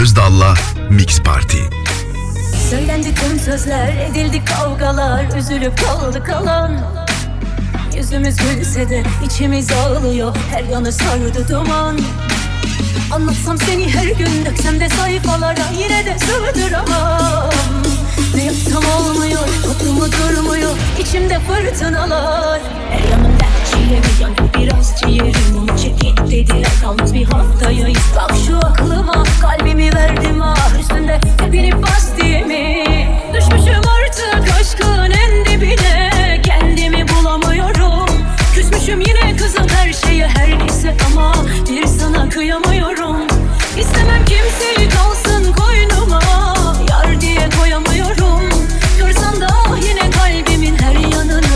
Özdal'la Mix Party. Söylendi tüm sözler, edildi kavgalar, üzülüp kaldı kalan. Yüzümüz gülse de içimiz ağlıyor, her yanı sardı duman. Anlatsam seni her gün döksem de sayfalara yine de sığdıramam. Ne yapsam olmuyor, toplumu durmuyor, içimde fırtınalar. Her yanı diye biraz ciğerim. Onu çekin dediler Kalmaz bir haftayayız. Bak şu aklıma kalbimi verdim ah. Üstünde tepinip bas Düşmüşüm artık aşkın en dibine. Kendimi bulamıyorum. Küsmüşüm yine kızım her şeye her neyse ama Bir sana kıyamıyorum. İstemem kimseyi kalsın koynuma Yar diye koyamıyorum. Kırsan da yine kalbimin her yanını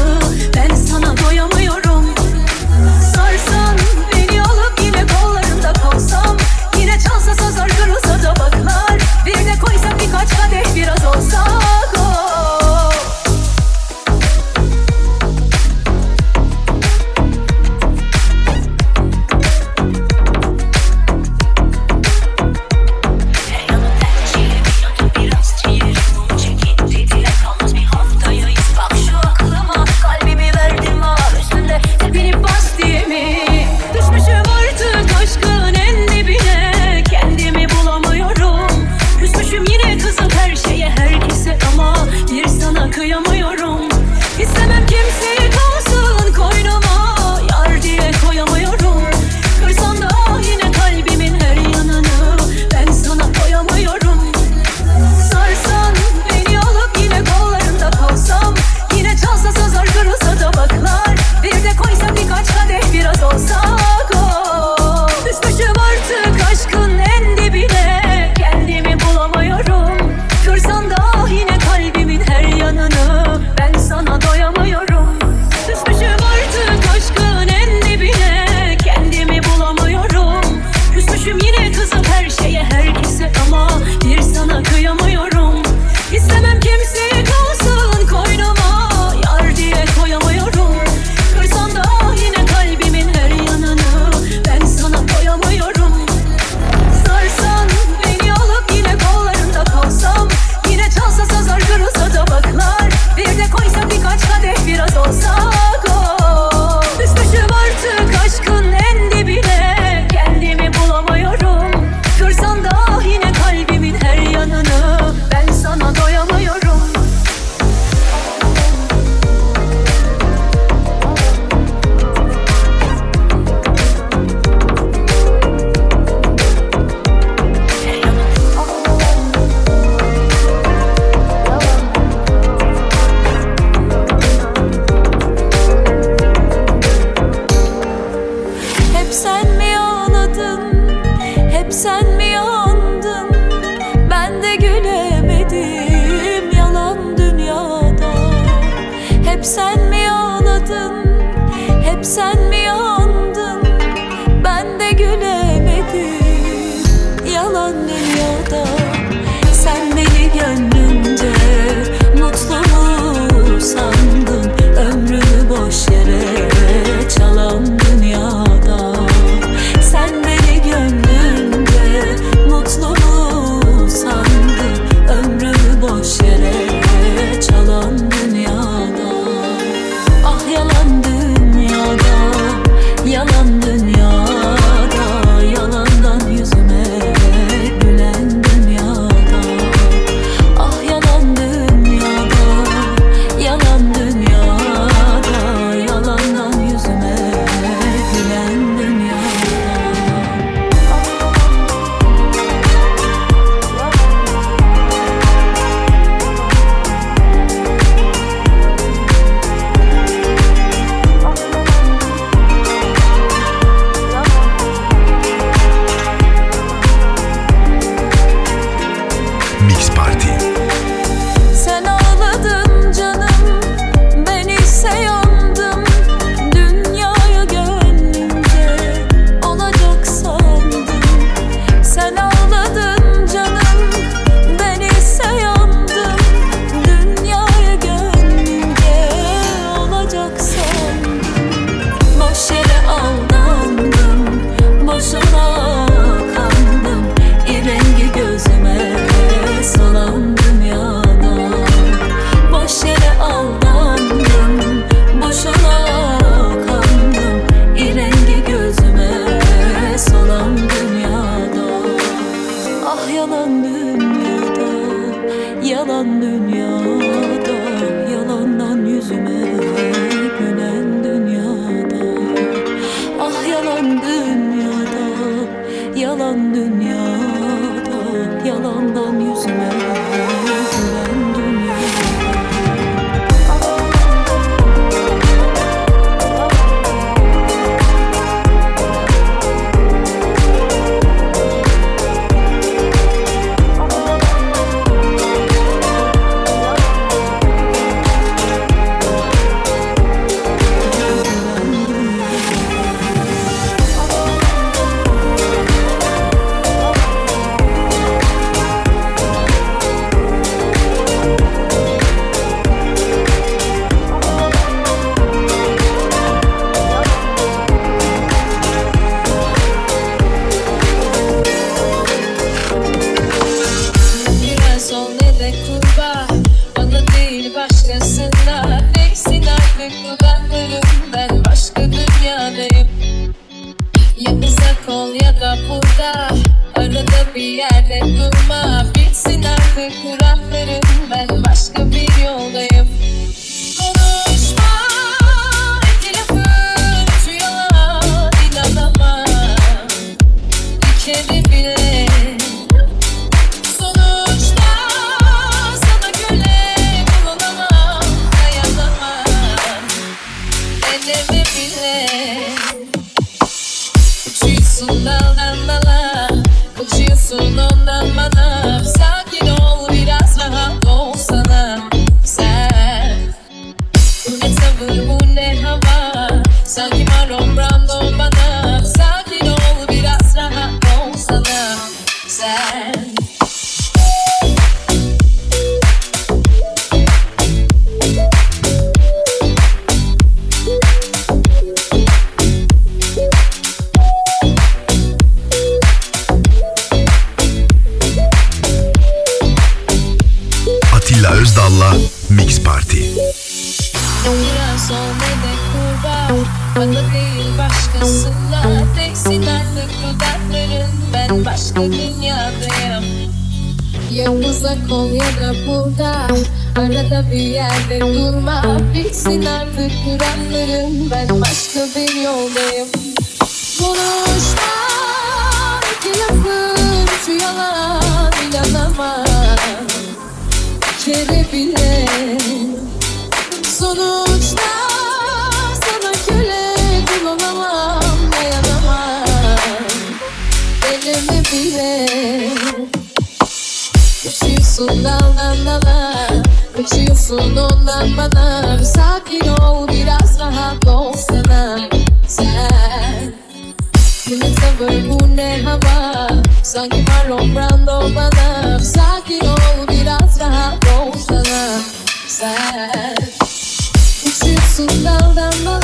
So loud, I'm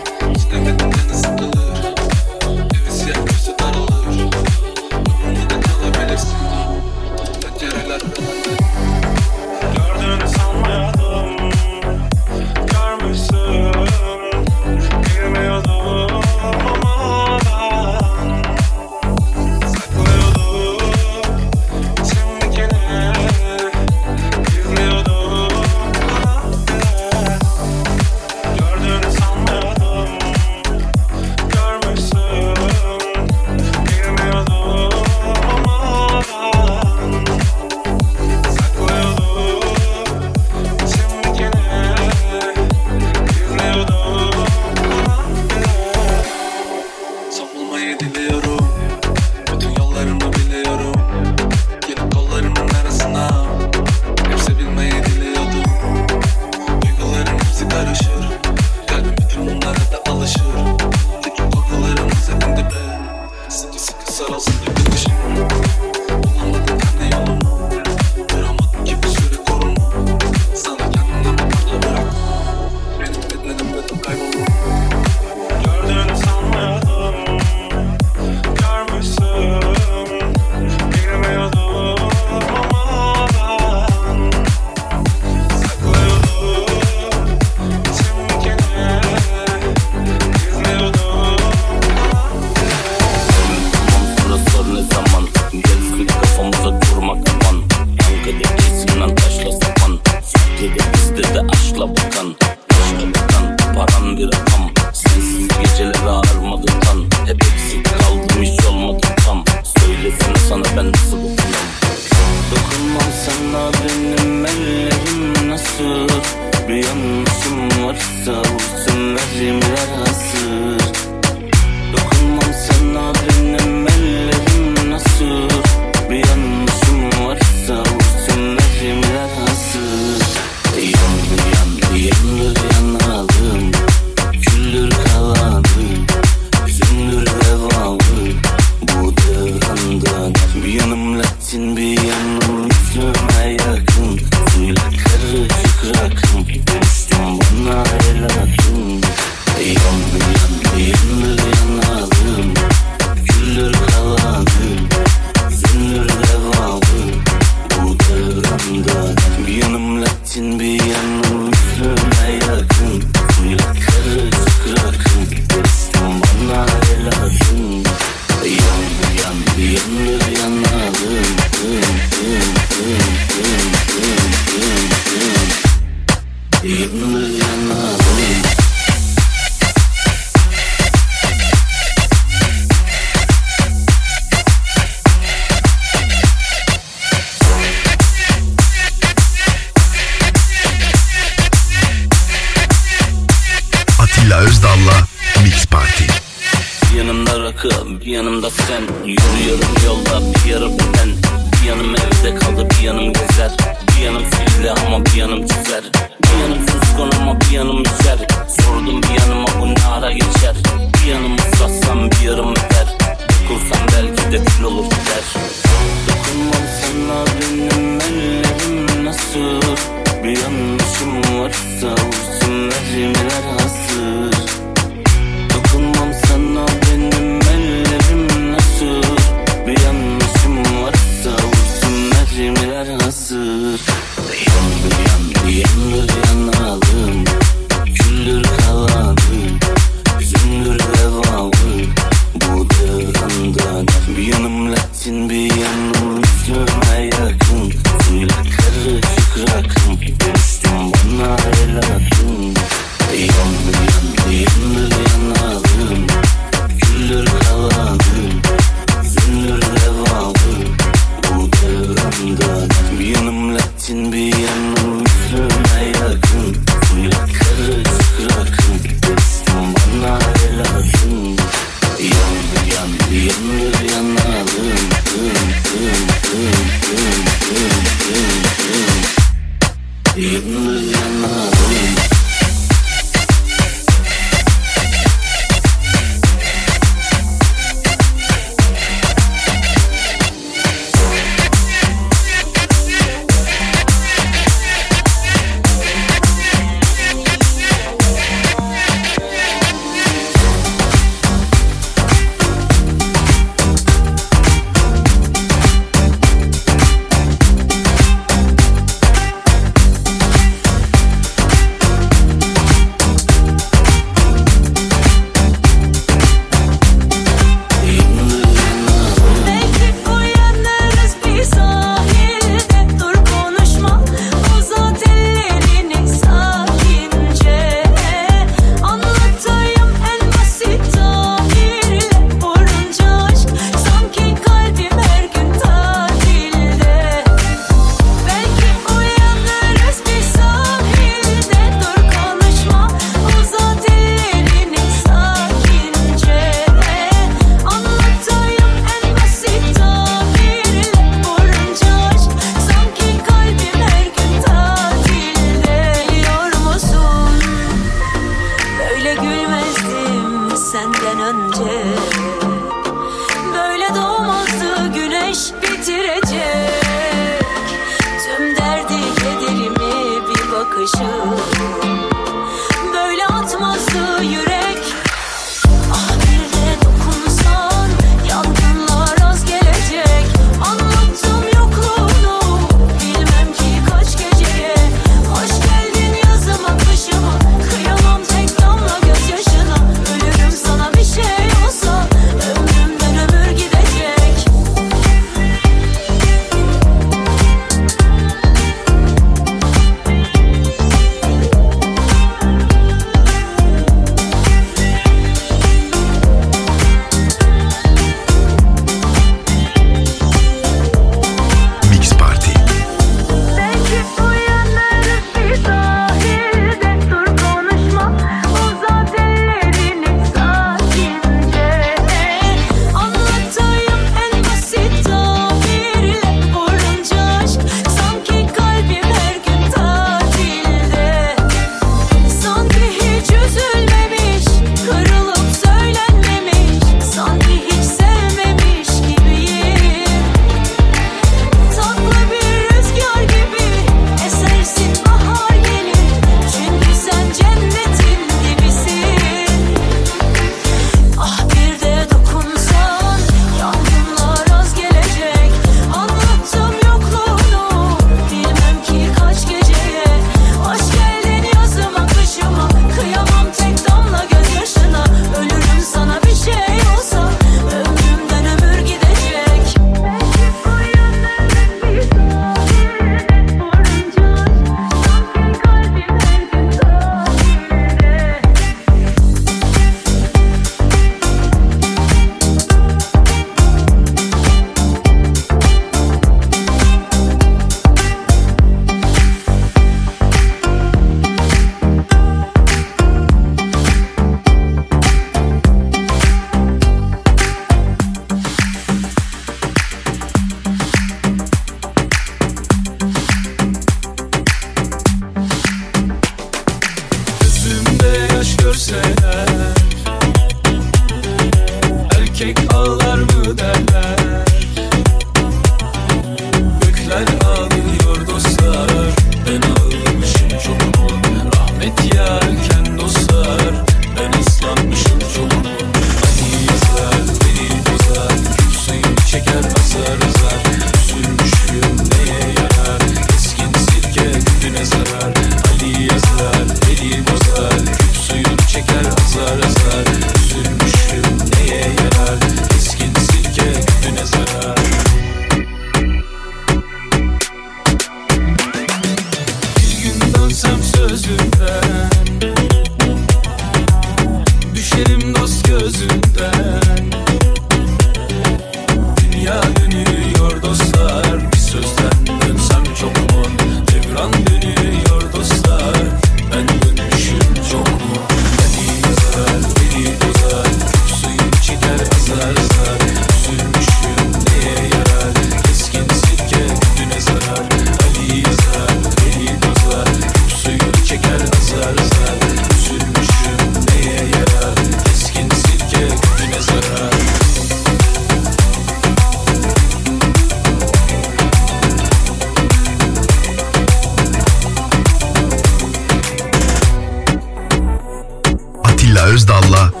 Özdal'la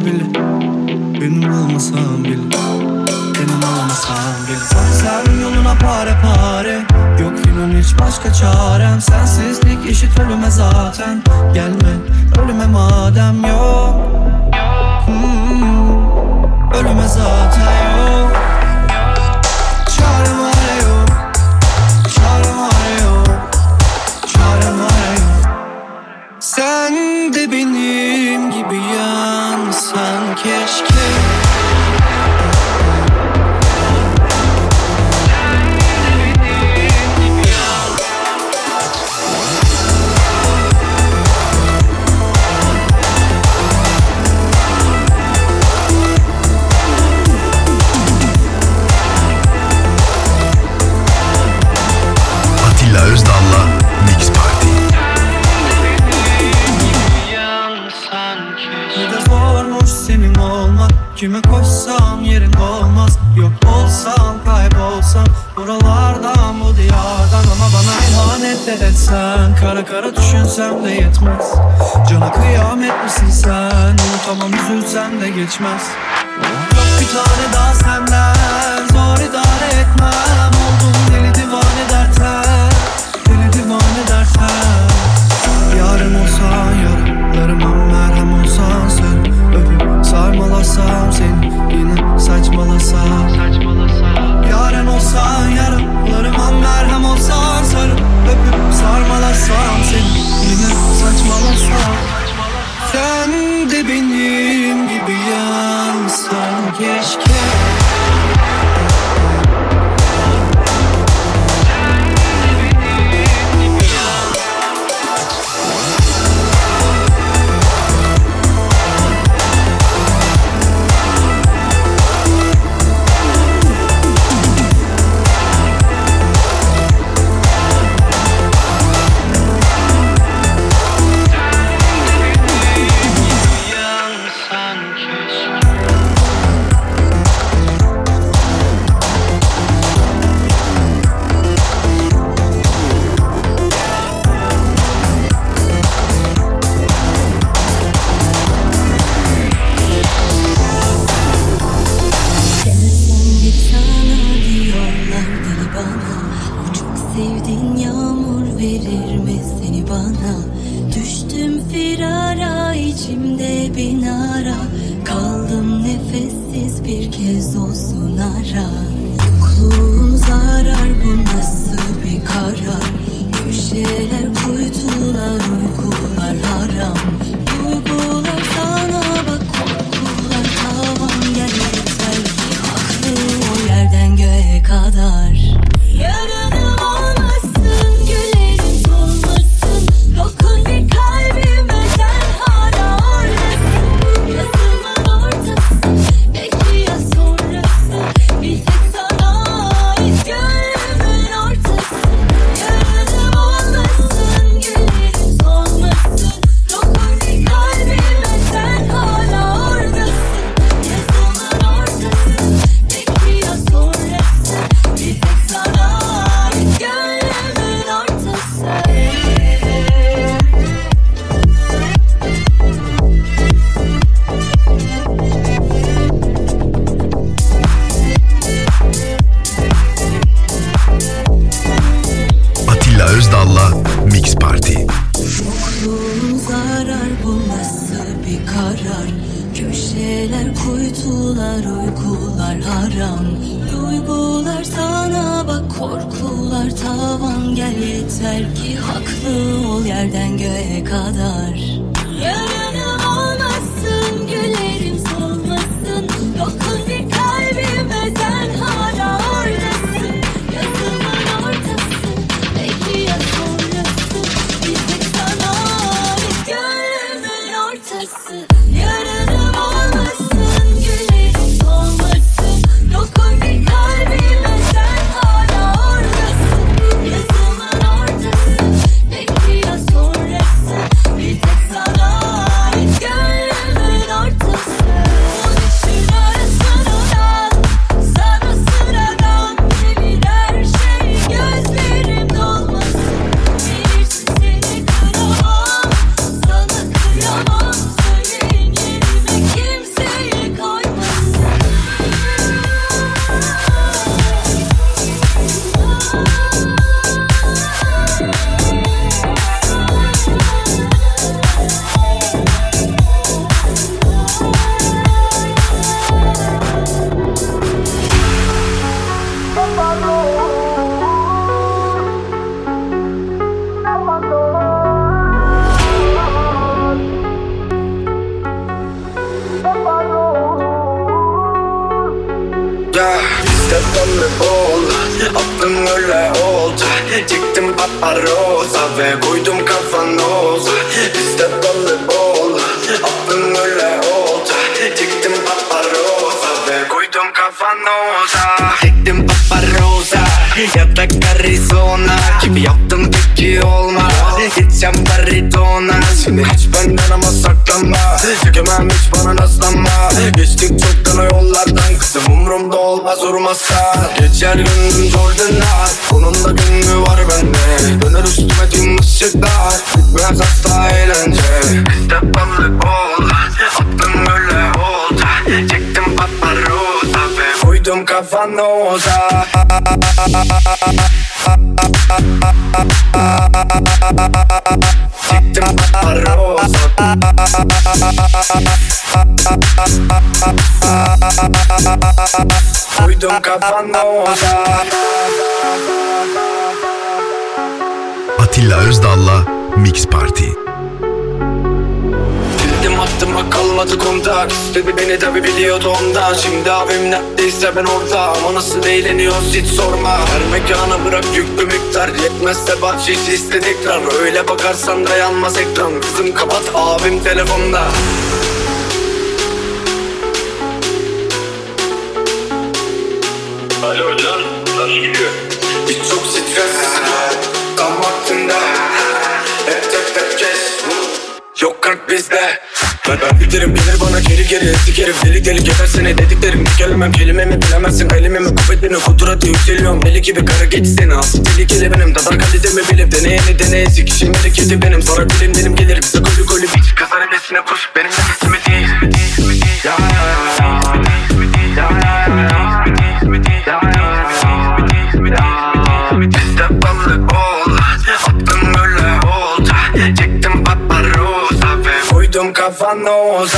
olmasa bile. Ünlü olmasam bile. Senin olmasam bile. Sen yoluna pare pare. Yok inan hiç başka çarem. Sensizlik işit ölüme zaten. Gelme ölüme madem yok. Hmm, Ölüme zaten. etsen Kara kara düşünsem de yetmez. Cana kıyamet misin sen? Unutamam üzülsem de geçmez. Yok bir tane daha senden Zor idare etmem. Oldum deli divane dertler Deli divane dertler Yarın olsa yarınlarıma merhem olsan sen. Öpüp sarmalasam seni Yine saçmalasam. Saçmalasam Yarın olsa yarınlarıma merhem olsan öpüp sarmalasam seni. Yine saçmalasam Sen de benim gibi yansan. Keşke Çıktım paparoza ve koydum kafanoza. Bizde balı ol, aklın öyle oldu Çıktım paparoza ve koydum kafanoza. Çıktım paparoza ya da Arizona. Gibi yaptım ki olmaz Gideceğim baritona Şimdi hiç benden ama saklanma. Çekemem hiç bana aslanma Geçtik çoktan o yollardan. Kızım umurumda olmaz vurmasa Geçer gönlüm Jordan'a. Onun da gönlü var bende? Döner üstüme tüm ışıklar. Bitmez asla eğlence. İstepamlı ol Attım böyle olta. Çektim paparoza Ve koydum kafana oza. Atilla Özdal'la Mix Party. Aklıma kalmadı kontak İstedi beni tabi biliyordu ondan. Şimdi abim neredeyse ben orada. Ama nasıl eğleniyoruz hiç sorma. Her mekana bırak yüklü miktar. Yetmezse bahşiş iste tekrar. Öyle bakarsan dayanmaz ekran. Kızım kapat abim telefonda. Alo hocam nasıl gidiyor? Hiç çok stres Yok kalp bizde. Ben, ben bilirim bilir bana geri geri eski herif. Deli deli geber seni dediklerim? Kelimem kelimemi bilemezsin kalemimi. Kuvvetini kudurati yükseliyorum. Deli gibi kara geç seni Asıl tehlikeli benim. Dadar kalitemi bilip deneyeni deneye Sikişim bereketi benim. Sonra dilim dilim gelir Bize golü golü. Biç Kızar hevesine kuş Benim nefesimi koydum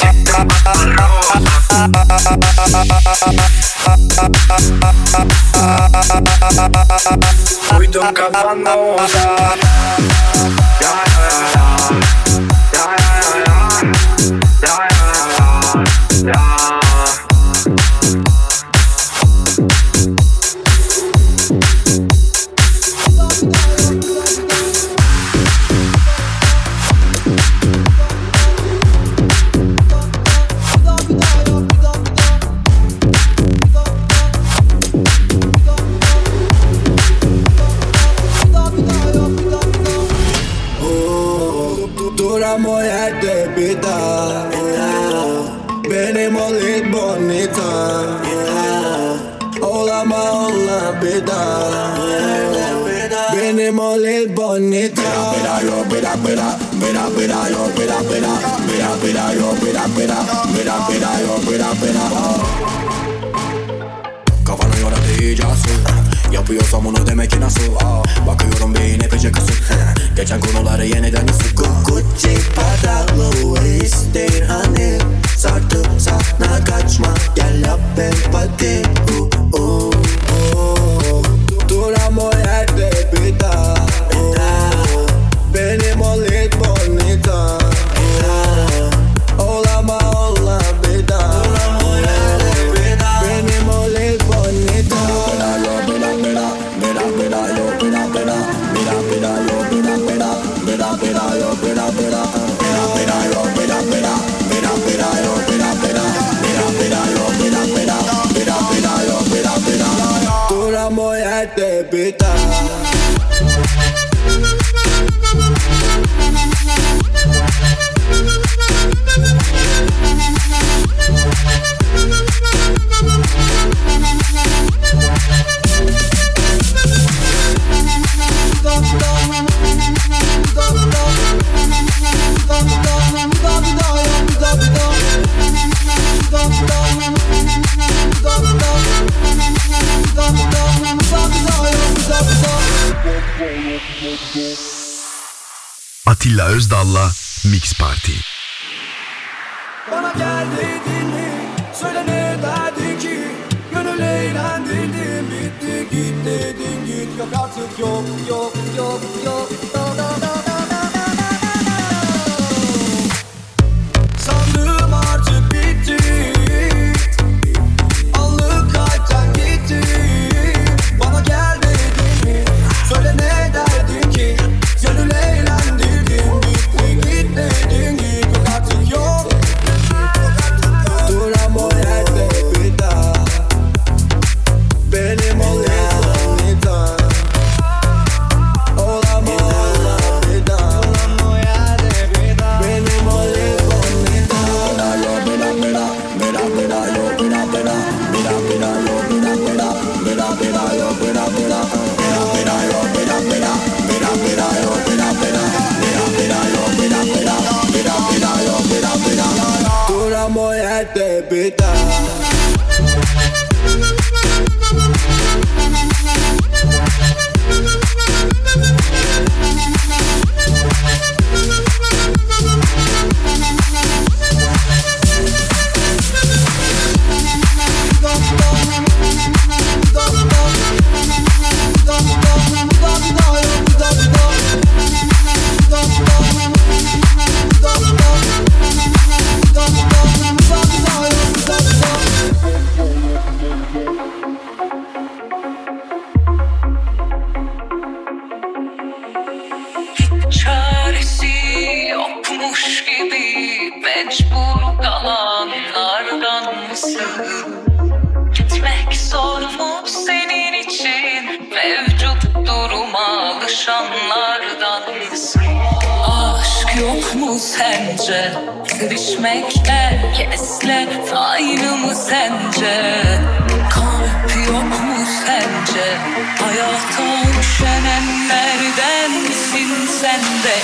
Çektim paparoza Koydum kafanoza Benim ol ilk bonita. Olama ola bir daha Benim ol ilk bonita. Bira yo bira bira Bira bira yo bira bira Bira bira yo bira bira Bira bira yo bira bira Kafana iyice asıl Yapıyorsam onu demek ki nasıl Bakıyorum beyin epeyce kısık Geçen konuları yeniden ısık Gucci paralı ister hani Sartıp sana kaçma Gel yap empati uh, uh, uh. Duram o yerde bir daha Özdal'la Mix Party. Bana gel dedin mi? Söyle ne derdi ki? Gönül eğlendirdin bitti git dedin git Yok artık yok yok yok mu sence? Sevişmek herkesle aynı mı sence? Kalp yok mu sence? Hayata üşenenlerden misin sen de?